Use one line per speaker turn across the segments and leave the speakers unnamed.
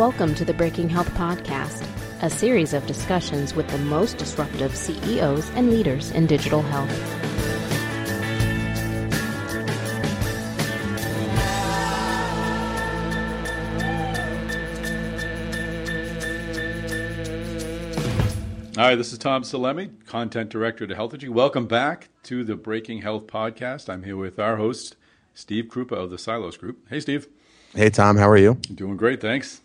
Welcome to the Breaking Health Podcast, a series of discussions with the most disruptive CEOs and leaders in digital health.
Hi, this is Tom Salemi, Content Director at Healthegy. Welcome back to the Breaking Health Podcast. I'm here with our host, Steve Krupa of the Psilos Group. Hey, Steve.
Hey, Tom. How are you?
Doing great, thanks.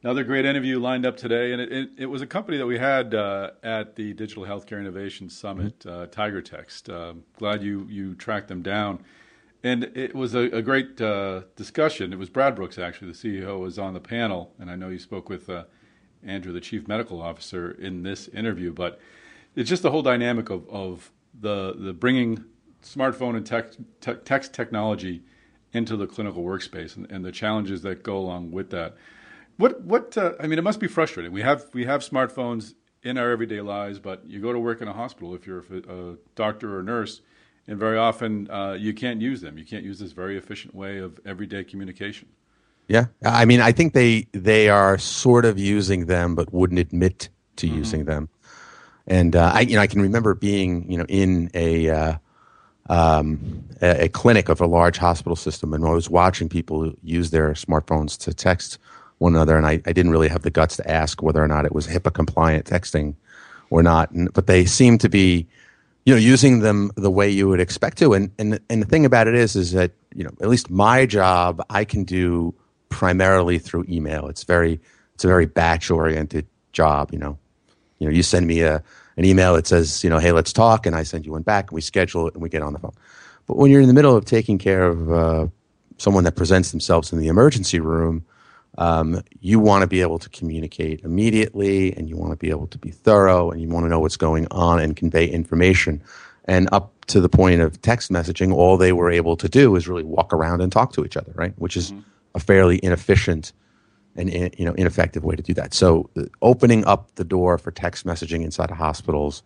Another great interview lined up today, and it, it, it was a company that we had uh, at the Digital Healthcare Innovation Summit, mm-hmm. uh, TigerText. Uh, glad you you tracked them down, and it was a, a great uh, discussion. It was Brad Brooks, actually, the CEO, was on the panel, and I know you spoke with uh, Andrew, the chief medical officer, in this interview. But it's just the whole dynamic of, of the the bringing smartphone and text, te- text technology into the clinical workspace and, and, the challenges that go along with that. What what uh, I mean, it must be frustrating. We have we have smartphones in our everyday lives, but you go to work in a hospital if you're a, doctor or a nurse, and very often uh, you can't use them. You can't use this very efficient way of everyday communication.
Yeah, I mean, I think they they are sort of using them, but wouldn't admit to mm-hmm. using them. And uh, I, you know, I can remember being, you know, in a, uh, um, a, a clinic of a large hospital system, and I was watching people use their smartphones to text one another, and I, I didn't really have the guts to ask whether or not it was HIPAA compliant texting or not. And, but they seem to be, you know, using them the way you would expect to. And and and the thing about it is, is that you know, at least my job, I can do primarily through email. It's very it's a very batch oriented job. You know, you know, you send me a an email that says, you know, hey, let's talk, and I send you one back, and we schedule it, and we get on the phone. But when you're in the middle of taking care of uh, someone that presents themselves in the emergency room, um, you want to be able to communicate immediately, and you want to be able to be thorough, and you want to know what's going on and convey information. And up to the point of text messaging, all they were able to do is really walk around and talk to each other, right? Which is mm-hmm a fairly inefficient and you know ineffective way to do that. So opening up the door for text messaging inside of hospitals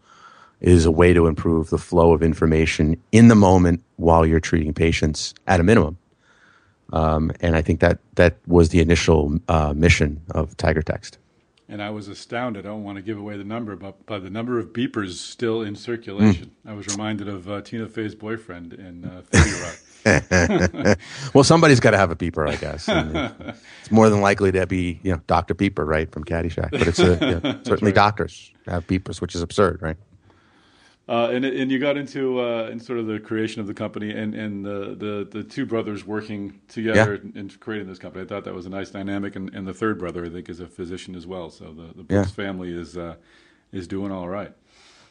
is a way to improve the flow of information in the moment while you're treating patients at a minimum. Um, and I think that that was the initial uh, mission of Tiger Text.
And I was astounded. I don't want to give away the number, but by the number of beepers still in circulation. Mm. I was reminded of uh, Tina Fey's boyfriend in uh, Rock.
well, somebody's got to have a beeper, I guess. it's more than likely to be, you know, Doctor Beeper, right, from Caddyshack. But it's a, you know, certainly right. doctors have beepers, which is absurd, right?
Uh, and and you got into uh, in sort of the creation of the company and, and the, the, the two brothers working together yeah. in creating this company. I thought that was a nice dynamic, and, and the third brother I think is a physician as well. So the the Brooks yeah. family is uh, is doing all right.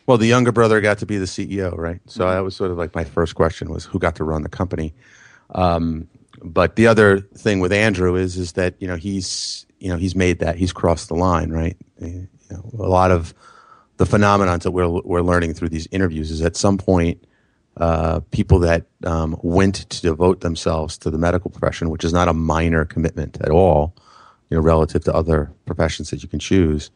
Well, the younger brother got to be the CEO, right? So mm-hmm. that was sort of like my first question was who got to run the company. Um, but the other thing with Andrew is is that you know he's you know he's made that he's crossed the line, right? You know, a lot of the phenomenons that we're we're learning through these interviews is at some point uh, people that um, went to devote themselves to the medical profession, which is not a minor commitment at all, you know, relative to other professions that you can choose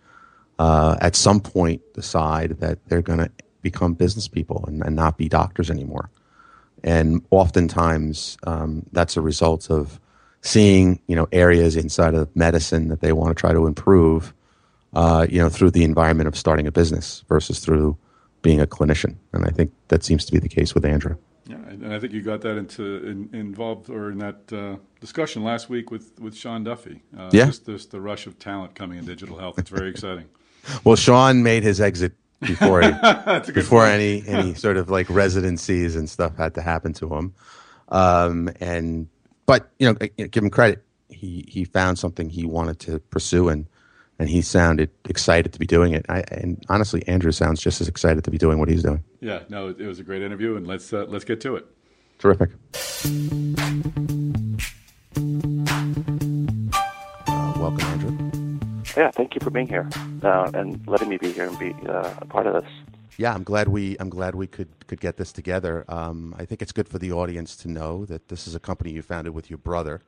uh, at some point decide that they're going to become business people and, and, not be doctors anymore. And oftentimes, um, that's a result of seeing you know areas inside of medicine that they want to try to improve, uh, you know, through the environment of starting a business versus through being a clinician. And I think that seems to be the case with Andrew.
Yeah, and I think you got that into in, involved or in that uh, discussion last week with with Sean Duffy.
Uh, yeah,
just, just the rush of talent coming in digital health. It's very exciting.
Well, Sean made his exit before he, before any any sort of like residencies and stuff had to happen to him. Um, and but you know, give him credit. He he found something he wanted to pursue and and he sounded excited to be doing it. I, and honestly, Andrew sounds just as excited to be doing what he's doing.
Yeah, no, it was a great interview, and let's uh, let's get to it.
Terrific. Uh, welcome, Andrew
yeah, thank you for being here uh, and letting me be here and be uh, a part of this.
Yeah, I'm glad we I'm glad we could could get this together. Um, I think it's good for the audience to know that this is a company you founded with your brother,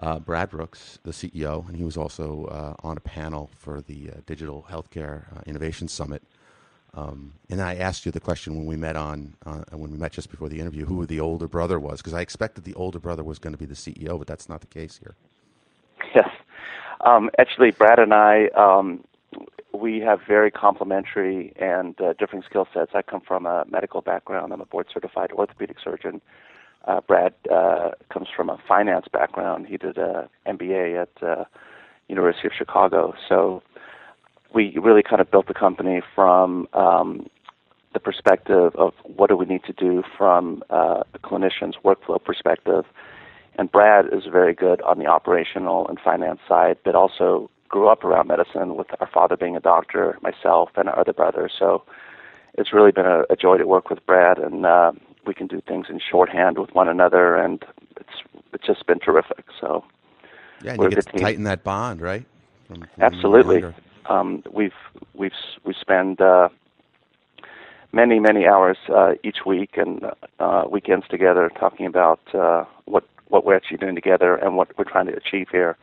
uh, Brad Brooks, the CEO, and he was also uh, on a panel for the uh, Digital Healthcare uh, Innovation Summit. Um, and I asked you the question when we met on when we met just before the interview, who the older brother was, because I expected the older brother was going to be the CEO, but that's not the case here.
Yes, Um, actually, Brad and I, um, we have very complementary and uh, different skill sets. I come from a medical background. I'm a board certified orthopedic surgeon. Uh, Brad uh, comes from a finance background. He did a MBA at uh, University of Chicago. So we really kind of built the company from um, the perspective of what do we need to do from uh, the clinician's workflow perspective. And Brad is very good on the operational and finance side, but also grew up around medicine with our father being a doctor, myself, and our other brother. So it's really been a, a joy to work with Brad, and uh, we can do things in shorthand with one another, and it's it's just been terrific. So
yeah, and you get to tighten that bond, right?
From, from Absolutely. Um, we've we've we spend uh, many many hours uh, each week and uh, weekends together talking about uh, what what we're actually doing together and what we're trying to achieve here,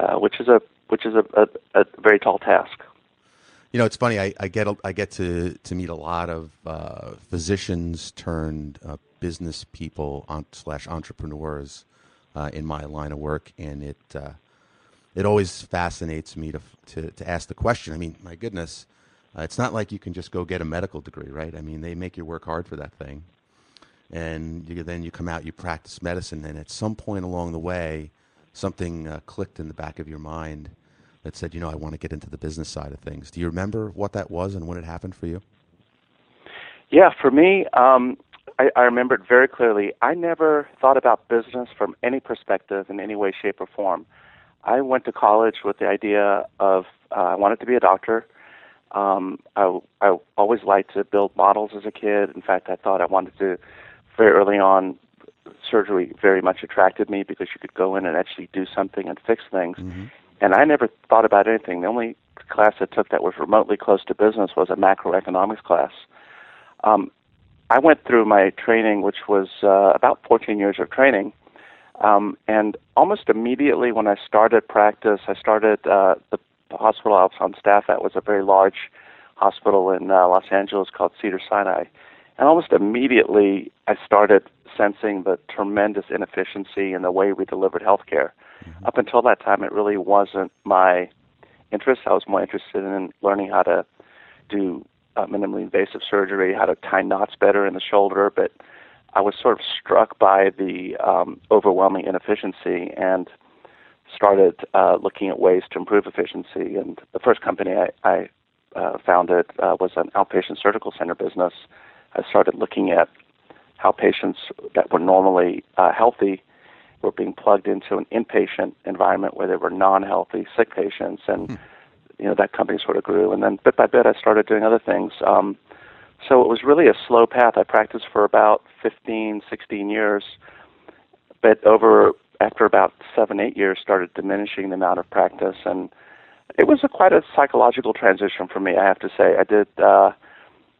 uh, which is a which is a, a, a, very tall task.
You know, it's funny. I, I get I get to to meet a lot of uh, physicians turned uh, business people on, slash entrepreneurs uh, in my line of work, and it uh, it always fascinates me to, to to ask the question. I mean, my goodness, uh, it's not like you can just go get a medical degree, right? I mean, they make you work hard for that thing, and you, then you come out, you practice medicine, and at some point along the way, something uh, clicked in the back of your mind that said, you know, I want to get into the business side of things. Do you remember what that was and when it happened for you?
Yeah, for me, um, I, I remember it very clearly. I never thought about business from any perspective in any way, shape, or form. I went to college with the idea of uh, I wanted to be a doctor. Um, I, I always liked to build models as a kid. In fact, I thought I wanted to very early on surgery very much attracted me because you could go in and actually do something and fix things. Mm-hmm. And I never thought about anything. The only class I took that was remotely close to business was a macroeconomics class. Um, I went through my training, which was uh, about 14 years of training. Um, and almost immediately when I started practice, I started uh, the, hospital I was on staff at was a very large hospital in uh, Los Angeles called Cedar Sinai. And almost immediately, I started sensing the tremendous inefficiency in the way we delivered healthcare. Mm-hmm. Up until that time, it really wasn't my interest. I was more interested in learning how to do uh, minimally invasive surgery, how to tie knots better in the shoulder, but I was sort of struck by the um, overwhelming inefficiency and started uh, looking at ways to improve efficiency. And the first company I, I uh, founded uh, was an outpatient surgical center business. I started looking at how patients that were normally uh, healthy were being plugged into an inpatient environment where there were non-healthy sick patients, and hmm. you know that company sort of grew. And then bit by bit, I started doing other things. Um, so it was really a slow path. I practiced for about 15, 16 years, but over after about seven, eight years, started diminishing the amount of practice, and it was a quite a psychological transition for me. I have to say, I did. Uh,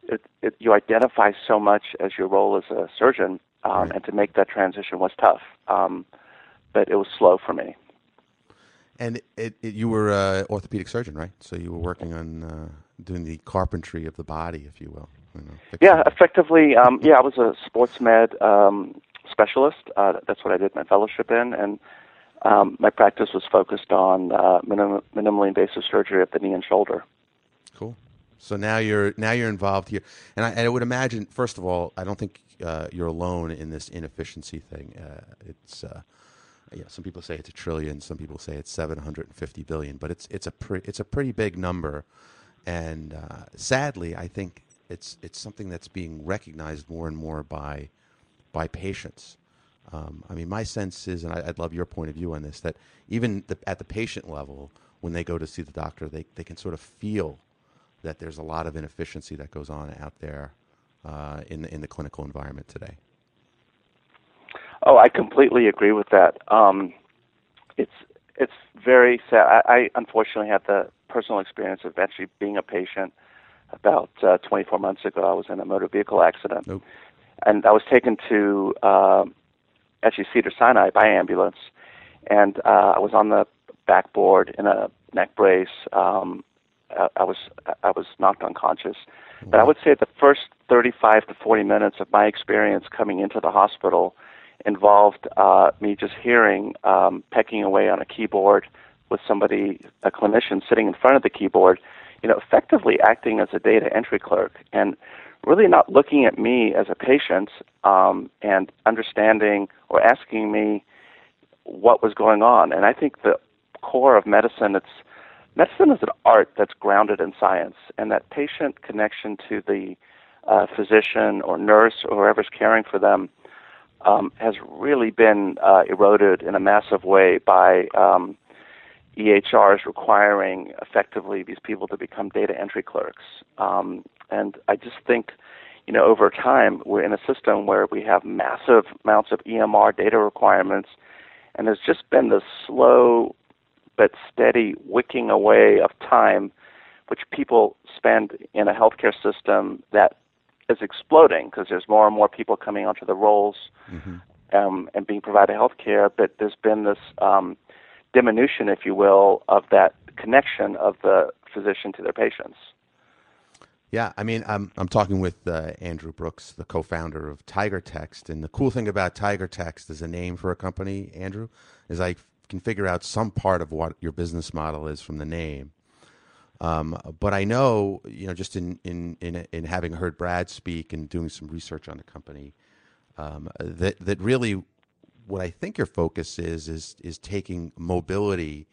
it, it, you identify so much as your role as a surgeon, um, right. and to make that transition was tough. Um, but it was slow for me.
And it, it, you were an orthopedic surgeon, right? So you were working on uh, doing the carpentry of the body, if you will. You know,
yeah, effectively. Um, yeah, I was a sports med um, specialist. Uh, that's what I did my fellowship in, and um, my practice was focused on uh, minim- minimally invasive surgery of the knee and shoulder.
Cool. So now you're now you're involved here, and I, and I would imagine, first of all, I don't think uh, you're alone in this inefficiency thing. Uh, it's uh, yeah, some people say it's a trillion, some people say it's 750 billion, but it's it's a pre- it's a pretty big number, and uh, sadly, I think it's it's something that's being recognized more and more by by patients. Um, I mean, my sense is, and I, would love your point of view on this, that even the, at the patient level, when they go to see the doctor, they, they can sort of feel that there's a lot of inefficiency that goes on out there uh, in the, in the clinical environment today.
Oh, I completely agree with that. Um, it's it's very sad. I, I unfortunately had the personal experience of actually being a patient. About uh, 24 months ago, I was in a motor vehicle accident, nope. and I was taken to uh, actually Cedar Sinai by ambulance, and uh, I was on the backboard in a neck brace. Um, I was I was knocked unconscious. But I would say the first 35 to 40 minutes of my experience coming into the hospital involved uh, me just hearing um, pecking away on a keyboard, with somebody, a clinician sitting in front of the keyboard, you know, effectively acting as a data entry clerk and really not looking at me as a patient um, and understanding or asking me what was going on. And I think the core of medicine, it's medicine is an art that's grounded in science, and that patient connection to the uh, physician or nurse or whoever's caring for them um, has really been uh, eroded in a massive way by um, EHRs requiring effectively these people to become data entry clerks. Um, and I just think, you know, over time, we're in a system where we have massive amounts of EMR data requirements, and there's just been this slow but steady wicking away of time which people spend in a healthcare system that is exploding because there's more and more people coming onto the rolls mm-hmm. um, and being provided health care, but there's been this um, diminution, if you will, of that connection of the physician to their patients.
Yeah, I mean, I'm I'm talking with uh, Andrew Brooks, the co-founder of Tiger Text, and the cool thing about Tiger Text as a name for a company, Andrew, is I can figure out some part of what your business model is from the name. Um, but I know, you know, just in, in, in, in, having heard Brad speak and doing some research on the company, um, that, that really what I think your focus is, is, is taking mobility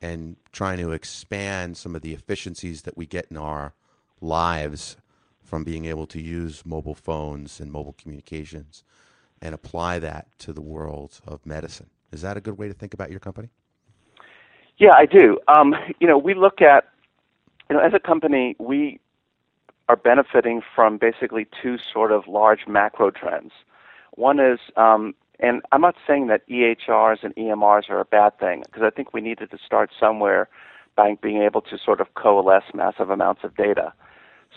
and trying to expand some of the efficiencies that we get in our lives from being able to use mobile phones and mobile communications and apply that to the world of medicine. Is that a good way to think about your company?
Yeah, I do. Um, you know, we look at, you know, as a company, we are benefiting from basically two sort of large macro trends. One is, um, and I'm not saying that EHRs and EMRs are a bad thing, because I think we needed to start somewhere by being able to sort of coalesce massive amounts of data.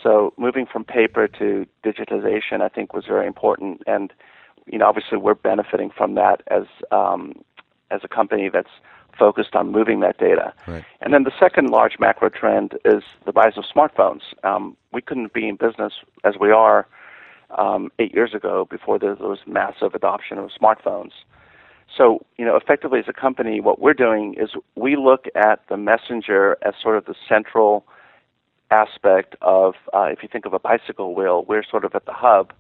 So moving from paper to digitization, I think, was very important, and you know, obviously we're benefiting from that as um, as a company that's focused on moving that data. Right. And then the second large macro trend is the rise of smartphones. Um, we couldn't be in business as we are um, eight years ago before there was massive adoption of smartphones. So, you know, effectively as a company, what we're doing is we look at the messenger as sort of the central aspect of, uh, if you think of a bicycle wheel, we're sort of at the hub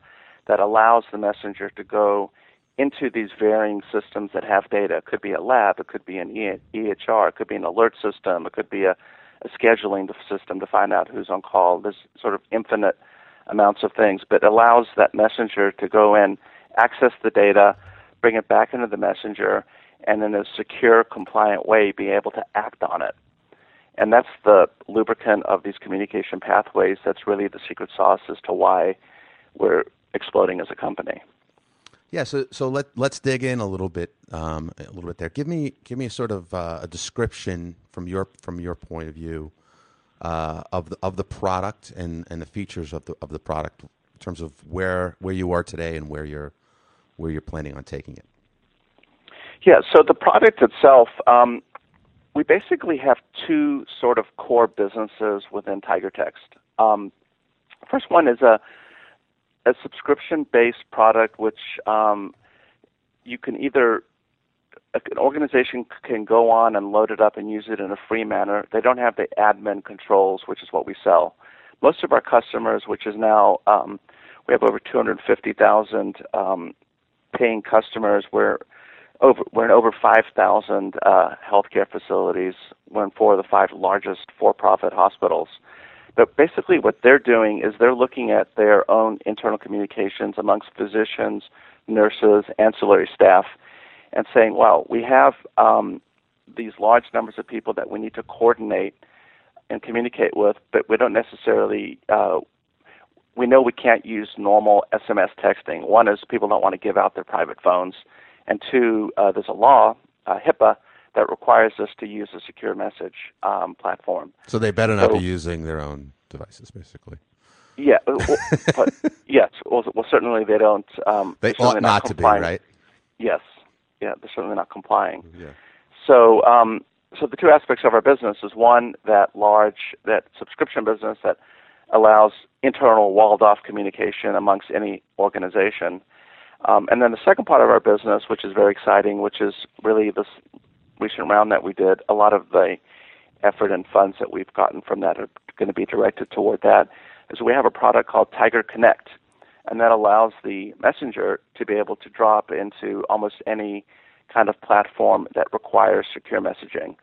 that allows the messenger to go into these varying systems that have data. It could be a lab, it could be an EHR, it could be an alert system, it could be a, a scheduling system to find out who's on call. There's sort of infinite amounts of things, but allows that messenger to go in, access the data, bring it back into the messenger, and in a secure, compliant way be able to act on it. And that's the lubricant of these communication pathways. That's really the secret sauce as to why we're exploding as a company.
Yeah, so so let let's dig in a little bit, um, a little bit there. Give me give me a sort of uh, a description from your from your point of view uh, of the of the product and, and the features of the of the product in terms of where where you are today and where you're where you're planning on taking it.
Yeah, so the product itself, um, we basically have two sort of core businesses within Tiger Text. Um, first one is a a subscription based product which um, you can either an organization can go on and load it up and use it in a free manner. They don't have the admin controls, which is what we sell. Most of our customers, which is now um, we have over 250,000 um, paying customers. We're over we're in over 5,000 uh, healthcare facilities. We're in four of the five largest for-profit hospitals. But basically, what they're doing is they're looking at their own internal communications amongst physicians, nurses, ancillary staff, and saying, well, we have um, these large numbers of people that we need to coordinate and communicate with, but we don't necessarily. Uh, we know we can't use normal SMS texting. One is people don't want to give out their private phones, and two, uh, there's a law, uh, HIPAA, that requires us to use a secure message um, platform.
So they better not so, be using their own devices, basically.
Yeah, uh, well, but yes. Well, well, certainly they don't. Um,
they ought not, not to be, right?
Yes. Yeah, they're certainly not complying. Yeah. So, um, so the two aspects of our business is one that large that subscription business that allows internal walled-off communication amongst any organization, um, and then the second part of our business, which is very exciting, which is really this recent round that we did, a lot of the effort and funds that we've gotten from that are going to be directed toward that. Is we have a product called Tiger Connect, and that allows the messenger to be able to drop into almost any kind of platform that requires secure messaging.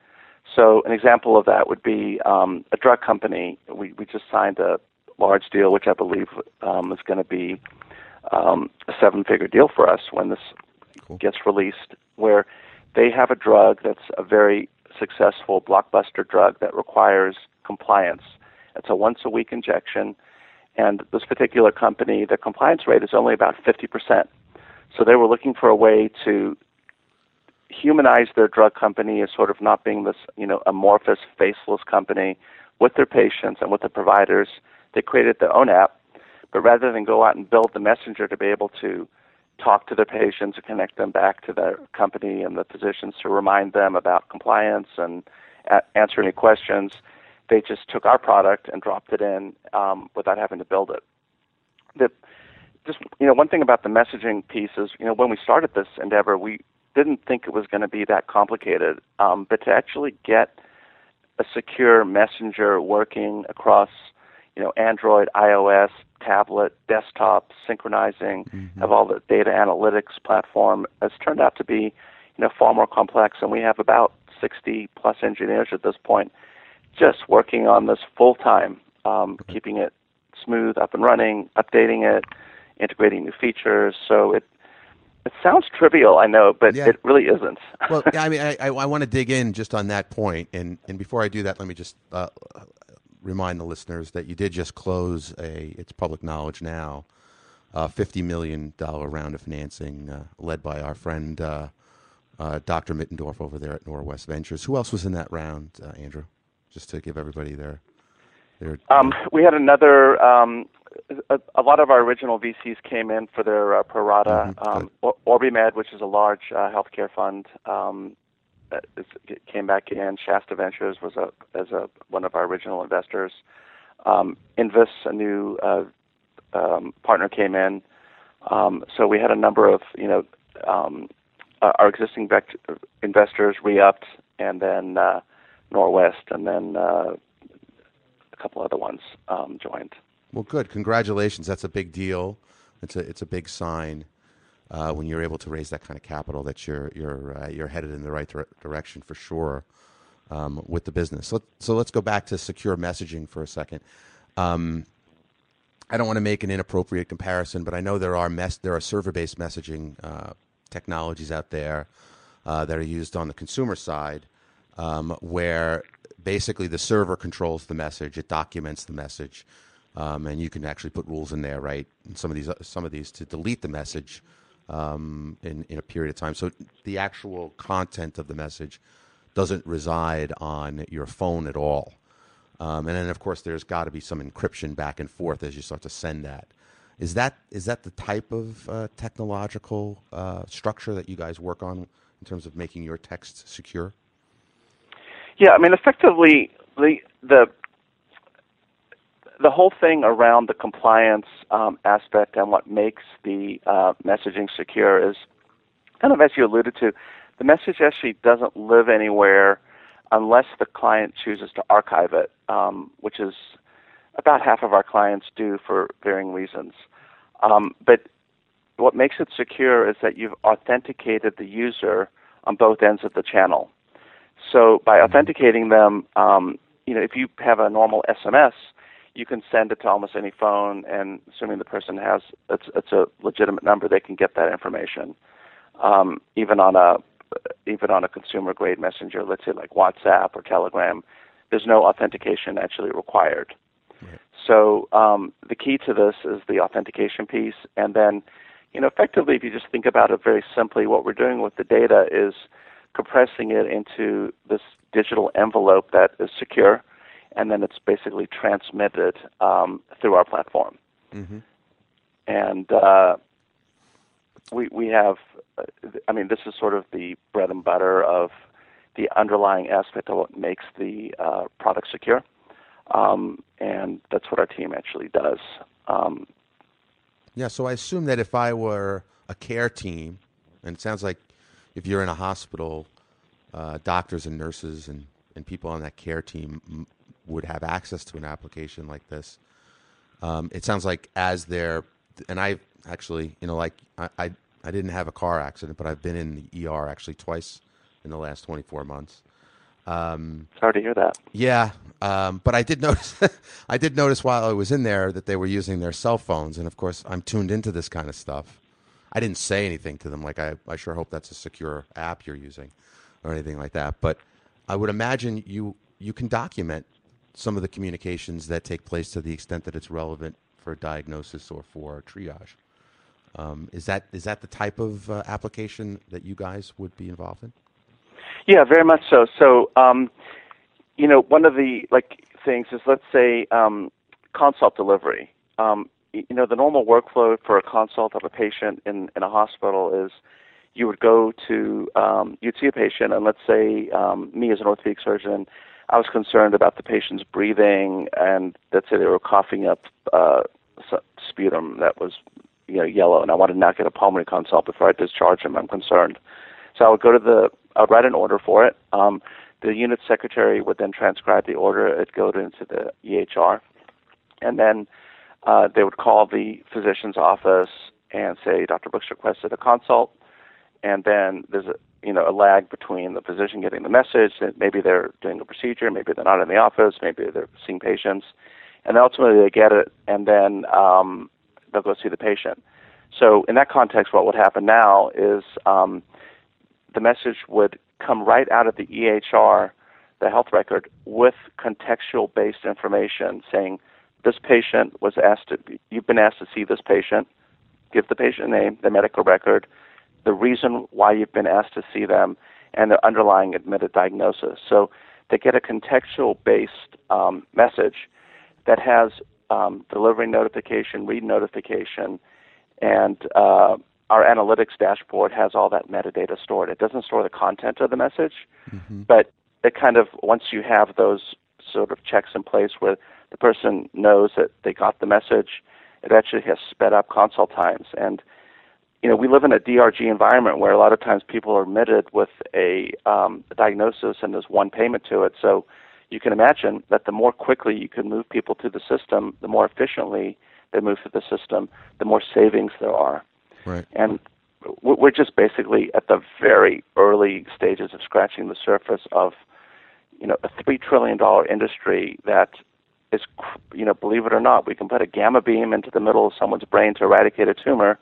So an example of that would be um, a drug company. We we just signed a large deal, which I believe um, is going to be um, a seven-figure deal for us when this cool. gets released, where they have a drug that's a very successful blockbuster drug that requires compliance. It's a once-a-week injection, and this particular company, the compliance rate is only about 50%. So they were looking for a way to humanize their drug company as sort of not being this, you know, amorphous, faceless company with their patients and with the providers. They created their own app, but rather than go out and build the messenger to be able to talk to their patients and connect them back to their company and the physicians to remind them about compliance and a- answer any questions, they just took our product and dropped it in um, without having to build it. The, just you know, one thing about the messaging piece is, you know, when we started this endeavor, we didn't think it was going to be that complicated. Um, but to actually get a secure messenger working across, you know, Android, iOS, tablet, desktop, synchronizing, mm-hmm. have all the data analytics platform has turned out to be, you know, far more complex. And we have about 60 plus engineers at this point just working on this full time, um, keeping it smooth, up and running, updating it, integrating new features. So it it sounds trivial, I know, but yeah. it really isn't.
well, I mean, I, I, I, want to dig in just on that point, and and before I do that, let me just uh, remind the listeners that you did just close a. It's public knowledge now. A fifty million dollar round of financing, uh, led by our friend uh, uh Dr. Mittendorff over there at Norwest Ventures. Who else was in that round, uh, Andrew? Just to give everybody their their.
Um, we had another um, a, a, lot of our original VCs came in for their uh, pro rata. Mm-hmm. Um, OrbiMed, which is a large uh, healthcare fund, um, came back in. Shasta Ventures was a as a one of our original investors. Um, Invus, a new uh, um, partner, came in. Um, so we had a number of you know um, uh, our existing vect- investors re-upped, and then uh, Norwest, and then uh, a couple other ones um, joined.
Well, good. Congratulations. That's a big deal. It's a it's a big sign uh, when you're able to raise that kind of capital that you're you're uh, you're headed in the right dire- direction for sure um, with the business. So, so let's go back to secure messaging for a second. Um, I don't want to make an inappropriate comparison, but I know there are mess there are server based messaging uh, technologies out there uh, that are used on the consumer side, um, where basically the server controls the message, it documents the message um, and you can actually put rules in there, right? And some of these, some of these to delete the message um, in in a period of time. So the actual content of the message doesn't reside on your phone at all. Um, and then, of course, there's got to be some encryption back and forth as you start to send that. Is that is that the type of uh, technological uh, structure that you guys work on in terms of making your text secure?
Yeah, I mean, effectively, the the the whole thing around the compliance um, aspect and what makes the uh, messaging secure is kind of as you alluded to, the message actually doesn't live anywhere unless the client chooses to archive it, um, which is about half of our clients do for varying reasons. Um, but what makes it secure is that you've authenticated the user on both ends of the channel. So by authenticating them, um, you know, if you have a normal SMS, you can send it to almost any phone, and assuming the person has it's it's a legitimate number, they can get that information. Um, even on a even on a consumer grade messenger, let's say like WhatsApp or Telegram, there's no authentication actually required. Right. So um, the key to this is the authentication piece, and then you know effectively, if you just think about it very simply, what we're doing with the data is compressing it into this digital envelope that is secure and then it's basically transmitted um, through our platform. Mm-hmm. And uh, we we have, I mean, this is sort of the bread and butter of the underlying aspect of what makes the uh, product secure, um, and that's what our team actually does. Um,
yeah, so I assume that if I were a care team, and it sounds like if you're in a hospital, uh, doctors and nurses and, and people on that care team m- would have access to an application like this. Um, it sounds like as they're, and I actually, you know, like I, I, I didn't have a car accident, but I've been in the ER actually twice in the last 24 months.
Um, Sorry to hear that.
Yeah, um, but I did notice. I did notice while I was in there that they were using their cell phones, and of course, I'm tuned into this kind of stuff. I didn't say anything to them, like I, I sure hope that's a secure app you're using, or anything like that. But I would imagine you you can document some of the communications that take place to the extent that it's relevant for diagnosis or for triage. Um, is that is that the type of uh, application that you guys would be involved in?
Yeah, very much so. So, um, you know, one of the like things is let's say um, consult delivery. Um, you know, the normal workflow for a consult of a patient in in a hospital is you would go to um, you'd see a patient, and let's say um, me as an orthopedic surgeon, I was concerned about the patient's breathing, and let's say they were coughing up uh, sputum that was you know yellow, and I wanted to not get a pulmonary consult before I discharge him. I'm concerned, so I would go to the I would write an order for it. Um, the unit secretary would then transcribe the order. It'd go into the EHR, and then uh, they would call the physician's office and say, "Dr. Brooks requested a consult." And then there's a you know a lag between the physician getting the message that maybe they're doing a procedure, maybe they're not in the office, maybe they're seeing patients, and ultimately they get it, and then um, they'll go see the patient. So in that context, what would happen now is um, the message would come right out of the EHR, the health record, with contextual based information saying, this patient was asked to, you've been asked to see this patient, give the patient name, the medical record, the reason why you've been asked to see them, and the underlying admitted diagnosis. So they get a contextual based um, message that has um, delivery notification, read notification, and uh, our analytics dashboard has all that metadata stored. It doesn't store the content of the message, mm-hmm. but it kind of once you have those sort of checks in place where the person knows that they got the message, it actually has sped up consult times. And you know, we live in a DRG environment where a lot of times people are admitted with a, um, a diagnosis and there's one payment to it. So you can imagine that the more quickly you can move people through the system, the more efficiently they move through the system, the more savings there are.
Right.
And we're just basically at the very early stages of scratching the surface of, you know, a three trillion dollar industry that is, you know, believe it or not, we can put a gamma beam into the middle of someone's brain to eradicate a tumor,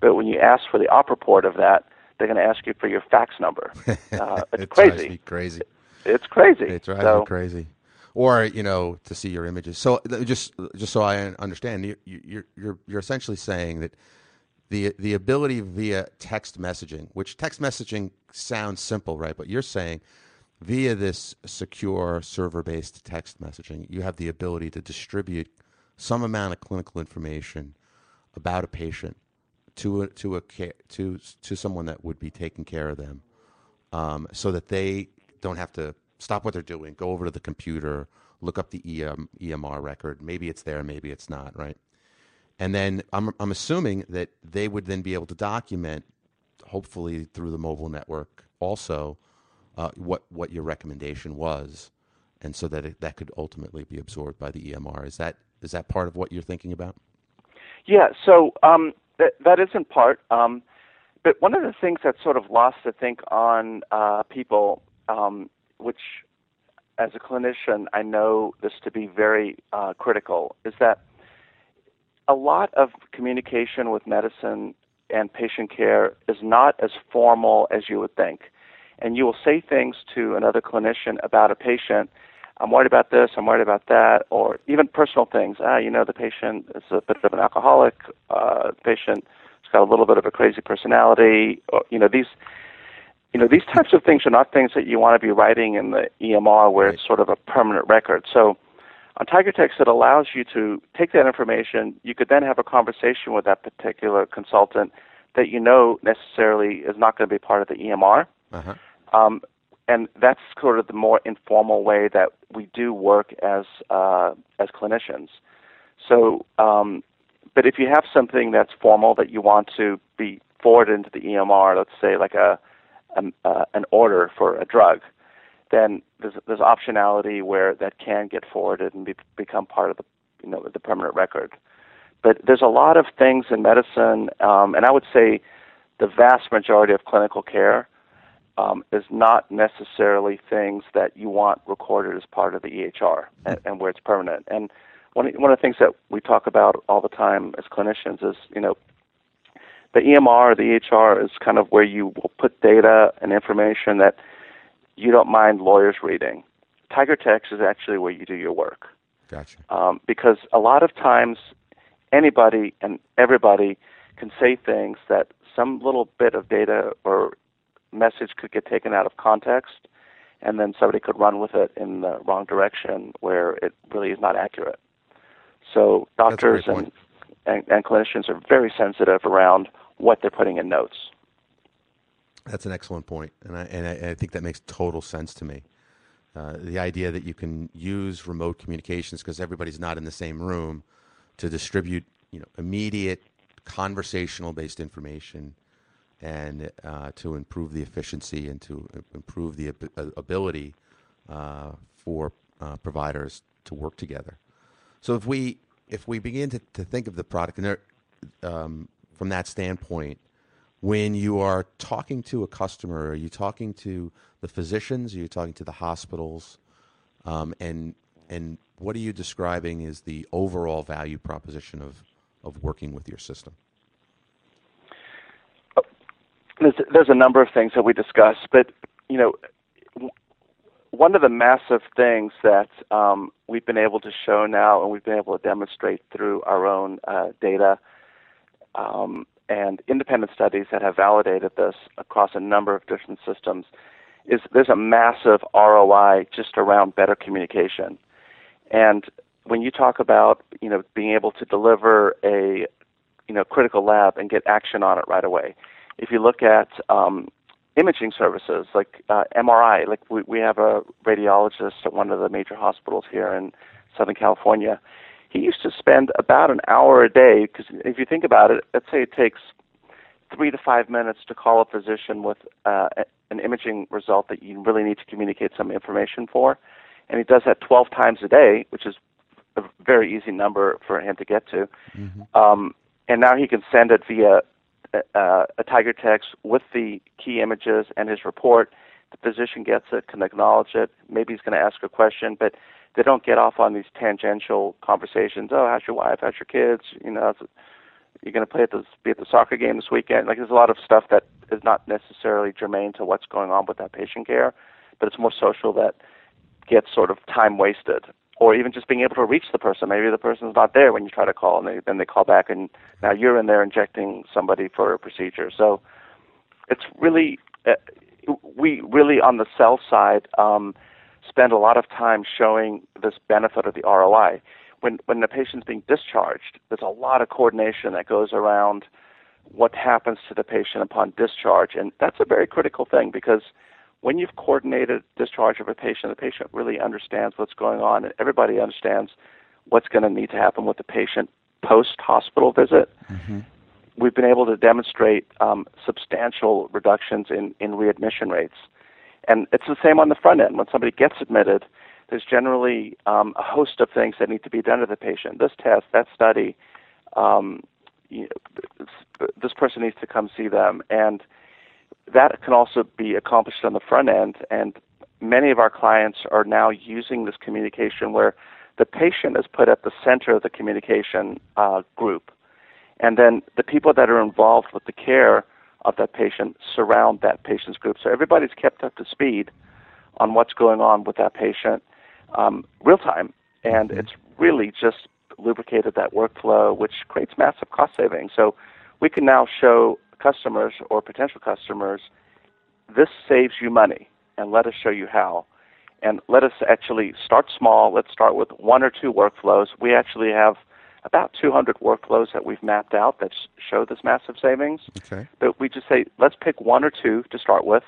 but when you ask for the op report of that, they're going to ask you for your fax number.
Uh, it's it crazy. crazy.
It's crazy.
It drives so, me crazy. Or you know, to see your images. So just just so I understand, you, you're you're you're essentially saying that the the ability via text messaging, which text messaging sounds simple, right? But you're saying via this secure server-based text messaging, you have the ability to distribute some amount of clinical information about a patient to a, to a to to someone that would be taking care of them, um, so that they don't have to stop what they're doing, go over to the computer, look up the EM, EMR record. Maybe it's there, maybe it's not, right? And then I'm, I'm assuming that they would then be able to document, hopefully through the mobile network, also uh, what what your recommendation was, and so that it, that could ultimately be absorbed by the EMR. Is that is that part of what you're thinking about?
Yeah. So um, that that is in part. Um, but one of the things that's sort of lost, I think, on uh, people, um, which as a clinician I know this to be very uh, critical, is that a lot of communication with medicine and patient care is not as formal as you would think. And you will say things to another clinician about a patient. I'm worried about this, I'm worried about that, or even personal things. Ah, you know, the patient is a bit of an alcoholic. Uh, the patient has got a little bit of a crazy personality. Or, you know, these, you know, these types of things are not things that you want to be writing in the EMR where it's sort of a permanent record. So on TigerText, it allows you to take that information. You could then have a conversation with that particular consultant that you know necessarily is not going to be part of the EMR. Uh-huh. Um, and that's sort of the more informal way that we do work as uh, as clinicians. So, um, but if you have something that's formal that you want to be forwarded into the EMR, let's say like a um, uh, an order for a drug, then there's, there's optionality where that can get forwarded and be, become part of the you know the permanent record. But there's a lot of things in medicine, um, and I would say the vast majority of clinical care um, is not necessarily things that you want recorded as part of the EHR and, and where it's permanent. And one of, one of the things that we talk about all the time as clinicians is, you know, the EMR or the EHR is kind of where you will put data and information that you don't mind lawyers reading. Tiger Text is actually where you do your work.
Gotcha.
Um, because a lot of times, anybody and everybody can say things that some little bit of data or message could get taken out of context, and then somebody could run with it in the wrong direction where it really is not accurate. So doctors and, and, and clinicians are very sensitive around what they're putting in notes.
That's an excellent point, and I, and I, I think that makes total sense to me. Uh, the idea that you can use remote communications because everybody's not in the same room to distribute, you know, immediate conversational based information and uh, to improve the efficiency and to improve the ab- uh, ability uh, for uh, providers to work together. So if we if we begin to, to think of the product and there, um, from that standpoint, when you are talking to a customer, are you talking to the physicians? Are you talking to the hospitals? Um, and and what are you describing is the overall value proposition of of working with your system?
There's there's a number of things that we discuss, but you know, one of the massive things that um, we've been able to show now, and we've been able to demonstrate through our own uh, data um, and independent studies that have validated this across a number of different systems, is there's a massive ROI just around better communication. And when you talk about you know being able to deliver a you know critical lab and get action on it right away, if you look at um, imaging services like uh, MRI, like we, we have a radiologist at one of the major hospitals here in Southern California. He used to spend about an hour a day because if you think about it, let's say it takes three to five minutes to call a physician with uh, an imaging result that you really need to communicate some information for, and he does that 12 times a day, which is a very easy number for him to get to. Mm-hmm. Um, and now he can send it via uh, a tiger text with the key images and his report. The physician gets it, can acknowledge it. Maybe he's going to ask a question, but they don't get off on these tangential conversations. Oh, how's your wife? How's your kids? You know, you're going to play at the be at the soccer game this weekend. Like, there's a lot of stuff that is not necessarily germane to what's going on with that patient care, but it's more social that gets sort of time wasted or even just being able to reach the person. Maybe the person's not there when you try to call, and they, then they call back, and now you're in there injecting somebody for a procedure. So it's really uh, we really on the sell side um, spend a lot of time showing this benefit of the ROI. When when the patient's being discharged, there's a lot of coordination that goes around what happens to the patient upon discharge, and that's a very critical thing because when you've coordinated discharge of a patient, the patient really understands what's going on, and everybody understands what's going to need to happen with the patient post hospital visit. Mm-hmm. We've been able to demonstrate um, substantial reductions in, in readmission rates. And it's the same on the front end. When somebody gets admitted, there's generally um, a host of things that need to be done to the patient. This test, that study, um, you know, this person needs to come see them. And that can also be accomplished on the front end. And many of our clients are now using this communication where the patient is put at the center of the communication uh, group. And then the people that are involved with the care of that patient surround that patient's group. So everybody's kept up to speed on what's going on with that patient um, real time. And mm-hmm. it's really just lubricated that workflow, which creates massive cost savings. So we can now show customers or potential customers, this saves you money, and let us show you how. And let us actually start small. Let's start with one or two workflows. We actually have about 200 workflows that we've mapped out that show this massive savings.
Okay.
But we just say, let's pick one or two to start with.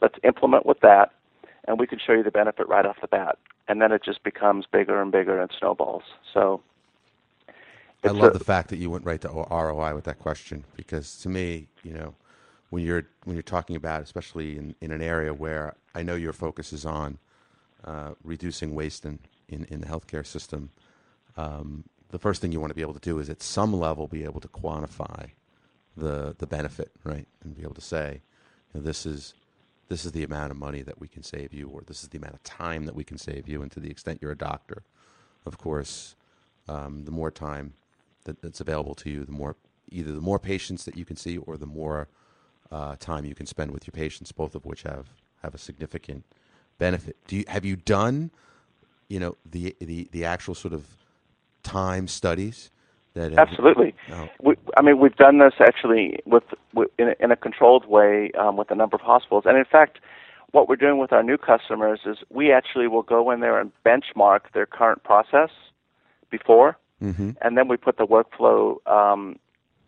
Let's implement with that, and we can show you the benefit right off the bat. And then it just becomes bigger and bigger and snowballs. So
I love a, the fact that you went right to ROI with that question because to me, you know, when you're when you're talking about, especially in, in an area where I know your focus is on uh, reducing waste in, in, in the healthcare system, um, the first thing you want to be able to do is at some level be able to quantify the the benefit, right, and be able to say, you know, this is this is the amount of money that we can save you, or this is the amount of time that we can save you. And to the extent you're a doctor, of course, um, the more time that, that's available to you, the more either the more patients that you can see, or the more uh, time you can spend with your patients, both of which have have a significant benefit. Do you have you done, you know, the the the actual sort of time studies? That have,
Absolutely.
Oh.
We, I mean, we've done this actually with, with in, a, in a controlled way um, with a number of hospitals, and in fact, what we're doing with our new customers is we actually will go in there and benchmark their current process before,
Mhm.
and then we put the workflow um,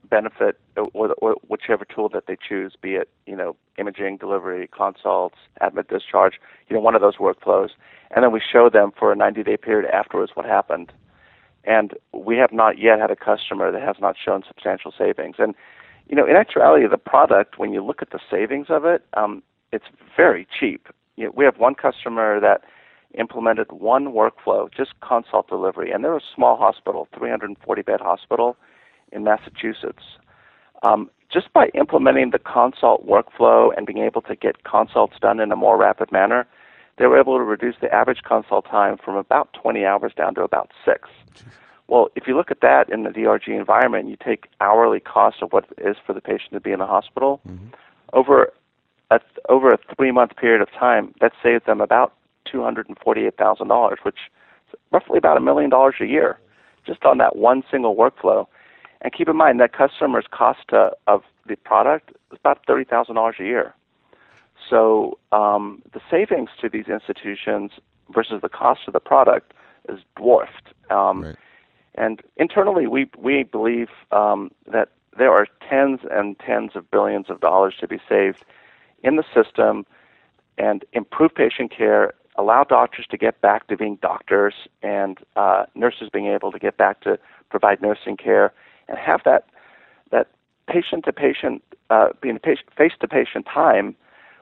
benefit or, or whichever tool that they choose, be it you know imaging, delivery, consults, admit, discharge, you know one of those workflows, and then we show them for a 90-day period afterwards what happened. And we have not yet had a customer that has not shown substantial savings. And you know, in actuality, the product, when you look at the savings of it, um, it's very cheap. You know, we have one customer that implemented one workflow, just consult delivery, and they're a small hospital, 340 bed hospital in Massachusetts. Um, just by implementing the consult workflow and being able to get consults done in a more rapid manner, they were able to reduce the average consult time from about 20 hours down to about six. Well, if you look at that in the DRG environment, you take hourly cost of what it is for the patient to be in the hospital. Over a over a three month period of time, that saved them about two hundred and forty eight thousand dollars, which is roughly about a million dollars a year, just on that one single workflow. And keep in mind that customer's cost to, of the product is about thirty thousand dollars a year. So um, the savings to these institutions versus the cost of the product is dwarfed. Um,
Right.
And internally, we we believe um, that there are tens and tens of billions of dollars to be saved in the system, and improve patient care, allow doctors to get back to being doctors, and uh, nurses being able to get back to provide nursing care, and have that that patient to patient, uh, being face to patient time,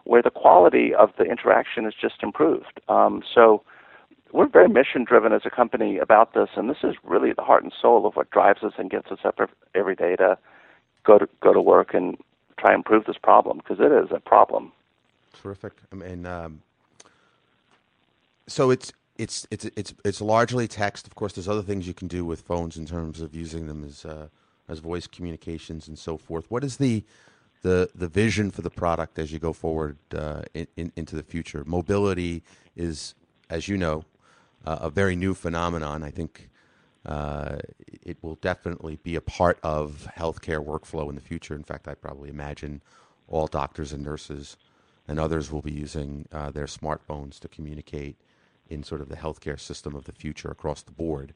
where the quality of the interaction is just improved. Um, so we're very mission driven as a company about this, and this is really the heart and soul of what drives us and gets us up every day to go to go to work and try and improve this problem because it is a problem.
Terrific. Mean, um, so it's it's it's it's it's largely text. Of course, there's other things you can do with phones in terms of using them as uh, as voice communications and so forth. What is the the the vision for the product as you go forward uh, in, in, into the future? Mobility is, as you know, uh, a very new phenomenon. I think uh, it will definitely be a part of healthcare workflow in the future. In fact, I probably imagine all doctors and nurses and others will be using uh, their smartphones to communicate in sort of the healthcare system of the future across the board.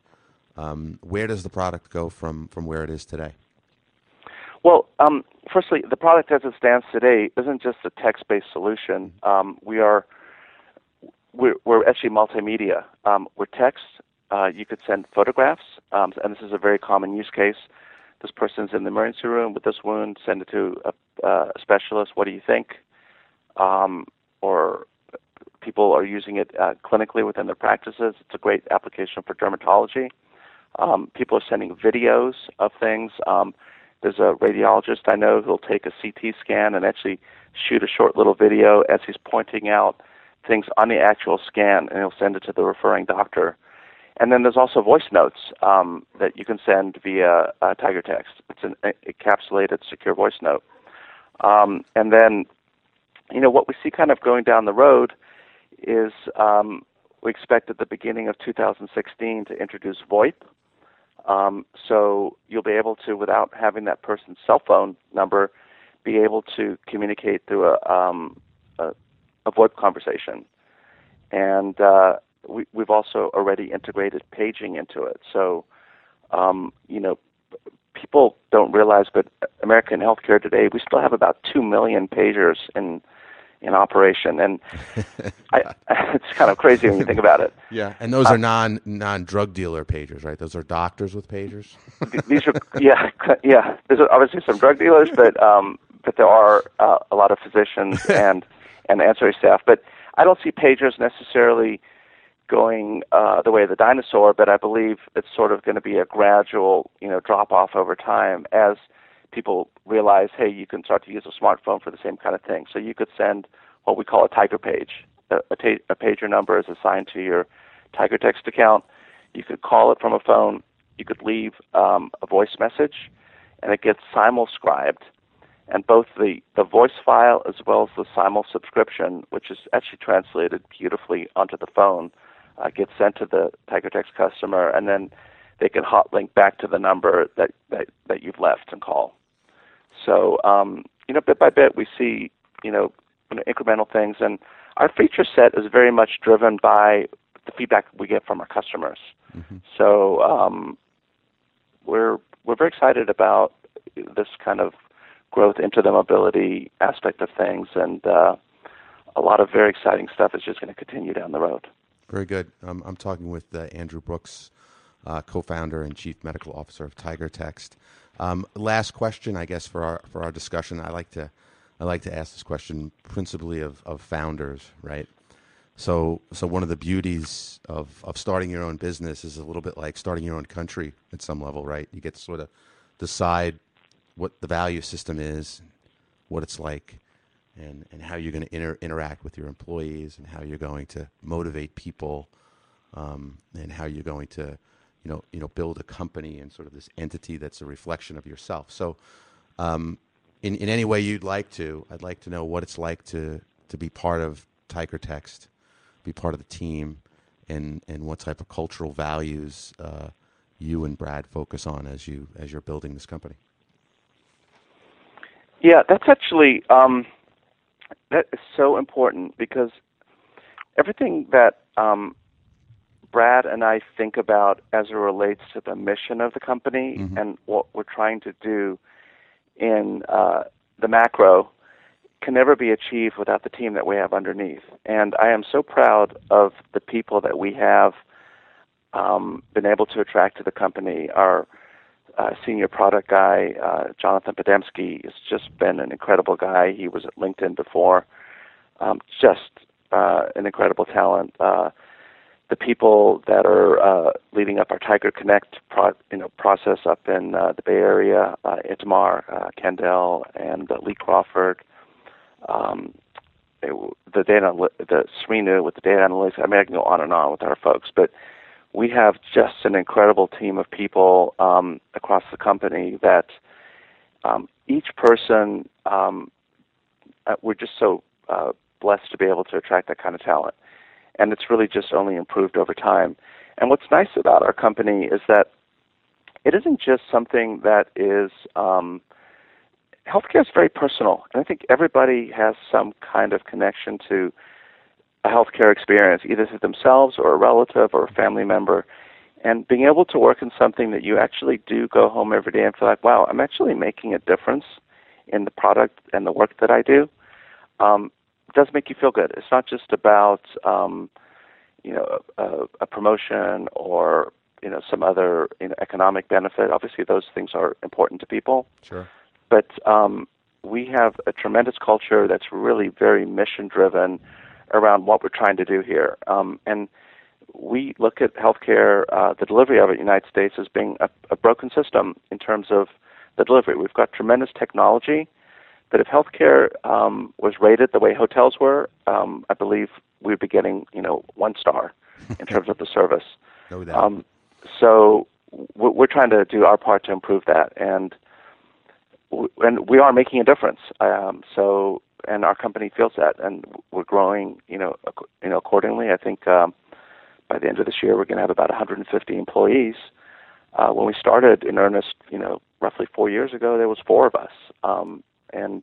Um, where does the product go from from where it is today?
Well, um, firstly, the product as it stands today isn't just a text-based solution. Um, we are we're, we're actually multimedia. Um, we're text. Uh, you could send photographs, um, and this is a very common use case. This person's in the emergency room with this wound. Send it to a, uh, a specialist. What do you think? Um, or people are using it uh, clinically within their practices. It's a great application for dermatology. Um, people are sending videos of things. Um, there's a radiologist I know who'll take a CT scan and actually shoot a short little video as he's pointing out things on the actual scan, and he'll send it to the referring doctor. And then there's also voice notes um, that you can send via uh, Tiger Text. It's an encapsulated, secure voice note. Um, and then, you know, what we see kind of going down the road is um, we expect at the beginning of 2016 to introduce VoIP. Um, so you'll be able to, without having that person's cell phone number, be able to communicate through a, um, a, a VoIP conversation. And uh, we, we've also already integrated paging into it. So, um, you know, people don't realize, but American healthcare today, we still have about two million pagers in in operation, and I, it's kind of crazy when you think about it.
Yeah, and those are non non drug dealer pagers, right? Those are doctors with pagers.
These are yeah yeah. There's obviously some drug dealers, but um, but there are uh, lot of physicians and and ancillary staff. But I don't see pagers necessarily going uh, the way of the dinosaur, but I believe it's sort of going to be a gradual, you know, drop off over time as people realize, hey, you can start to use a smartphone for the same kind of thing. So you could send what we call a Tiger page. A, pager number is assigned to your Tiger Text account. You could call it from a phone. You could leave um, a voice message, and it gets simulscribed. And both the, the voice file as well as the simul subscription, which is actually translated beautifully onto the phone, uh, gets sent to the Tiger Text customer, and then they can hot link back to the number that, that, that you've left and call. So, um, you know, bit by bit, we see, you know, incremental things. And our feature set is very much driven by the feedback we get from our customers. Mm-hmm. So um, we're we're very excited about this kind of growth into the mobility aspect of things, and uh, a lot of very exciting stuff is just going to continue down the road.
Very good. Um, I'm talking with uh, Andrew Brooks, uh, co-founder and chief medical officer of Tiger Text. Um, last question, I guess, for our for our discussion. I like to I like to ask this question principally of, of founders, right? So, so one of the beauties of, of starting your own business is a little bit like starting your own country at some level, right? You get to sort of decide what the value system is, what it's like, and, and how you're going to inter- interact with your employees, and how you're going to motivate people, um, and how you're going to, you know, you know, build a company and sort of this entity that's a reflection of yourself. So, um, in, in any way you'd like to, I'd like to know what it's like to, to be part of Tiger Text, be part of the team, and, and what type of cultural values uh, you and Brad focus on as you as you're building this company.
Yeah, that's actually um, that is so important because everything that um, Brad and I think about as it relates to the mission of the company mm-hmm. and what we're trying to do in uh, the macro can never be achieved without the team that we have underneath. And I am so proud of the people that we have um, been able to attract to the company. Our uh, senior product guy, uh, Jonathan Podemski, has just been an incredible guy. He was at LinkedIn before. Um, just uh, an incredible talent. The people that are uh, leading up our Tiger Connect pro- you know, process up in uh, the Bay Area, uh, Itamar, uh, Kendall, and uh, Lee Crawford. Um, the data, the Srinu with the data analytics. I mean, I can go on and on with our folks, but we have just an incredible team of people um, across the company that um, each person. Um, uh, we're just so uh, blessed to be able to attract that kind of talent and it's really just only improved over time. And what's nice about our company is that it isn't just something that is um, healthcare is very personal, and I think everybody has some kind of connection to a healthcare experience, either to themselves or a relative or a family member. And being able to work in something that you actually do go home every day and feel like, wow, I'm actually making a difference in the product and the work that I do, um, does make you feel good. It's not just about um, you know a, a promotion or you know some other you know, economic benefit. Obviously, those things are important to people.
Sure.
But um, we have a tremendous culture that's really very mission driven around what we're trying to do here. Um, and we look at healthcare, uh, the delivery of it in the United States, as being a, a broken system in terms of the delivery. We've got tremendous technology that if healthcare um, was rated the way hotels were, um, I believe we'd be getting you know one star in terms of the service.
No doubt. Um,
so we're trying to do our part to improve that, and and we are making a difference. Um, so and our company feels that, and we're growing. You know, ac- you know accordingly. I think um, by the end of this year, we're going to have about 150 employees. Uh, when we started in earnest, you know, roughly four years ago, there was four of us. Um, and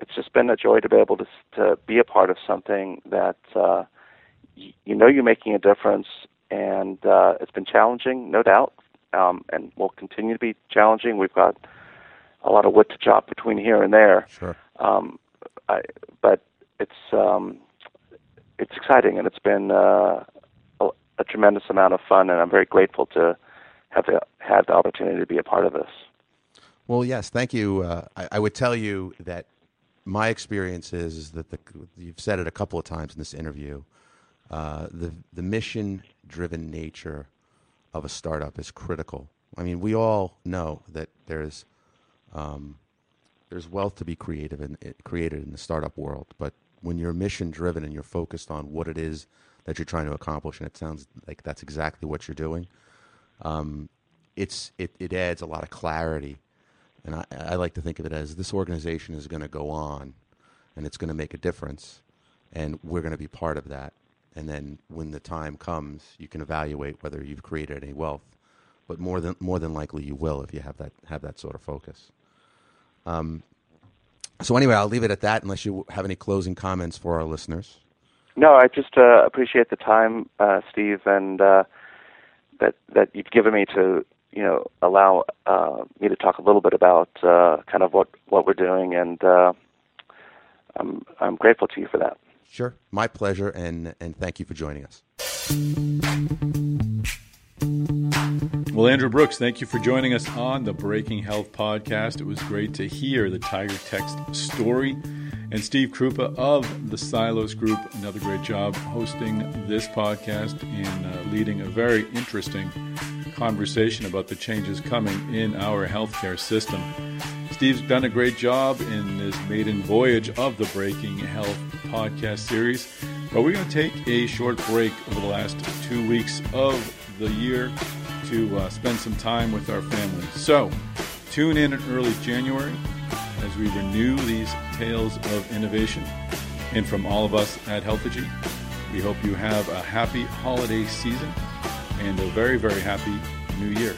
it's just been a joy to be able to to be a part of something that uh, y- you know you're making a difference, and uh, it's been challenging, no doubt, um, and will continue to be challenging. We've got a lot of wood to chop between here and there,
sure.
um, I, but it's um, it's exciting, and it's been uh, a, a tremendous amount of fun, and I'm very grateful to have the, had the opportunity to be a part of this.
Well, yes, thank you. Uh, I, I, would tell you that my experience is, is that the, you've said it a couple of times in this interview. Uh, the the mission driven nature of a startup is critical. I mean, we all know that there's um, there's wealth to be creative in, created in the startup world, but when you're mission driven and you're focused on what it is that you're trying to accomplish, and it sounds like that's exactly what you're doing, um, it's it, it adds a lot of clarity. And I, I like to think of it as this organization is going to go on, and it's going to make a difference, and we're going to be part of that. And then when the time comes, you can evaluate whether you've created any wealth. But more than more than likely, you will if you have that have that sort of focus. Um, so anyway, I'll leave it at that unless you have any closing comments for our listeners.
No, I just uh, appreciate the time, uh, Steve, and uh, that that you've given me to you know allow uh, me to talk a little bit about uh, kind of what what we're doing, and uh, I'm I'm grateful to you for that.
Sure, my pleasure, and and thank you for joining us.
Well, Andrew Brooks, thank you for joining us on the Breaking Health podcast. It was great to hear the Tiger Text story. And Steve Krupa of the Psilos Group, another great job hosting this podcast and uh, leading a very interesting conversation about the changes coming in our healthcare system. Steve's done a great job in this maiden voyage of the Breaking Health podcast series. But we're going to take a short break over the last two weeks of the year to uh, spend some time with our family. So, tune in in early January as we renew these tales of innovation. And from all of us at Healthegy, we hope you have a happy holiday season and a very, very happy new year.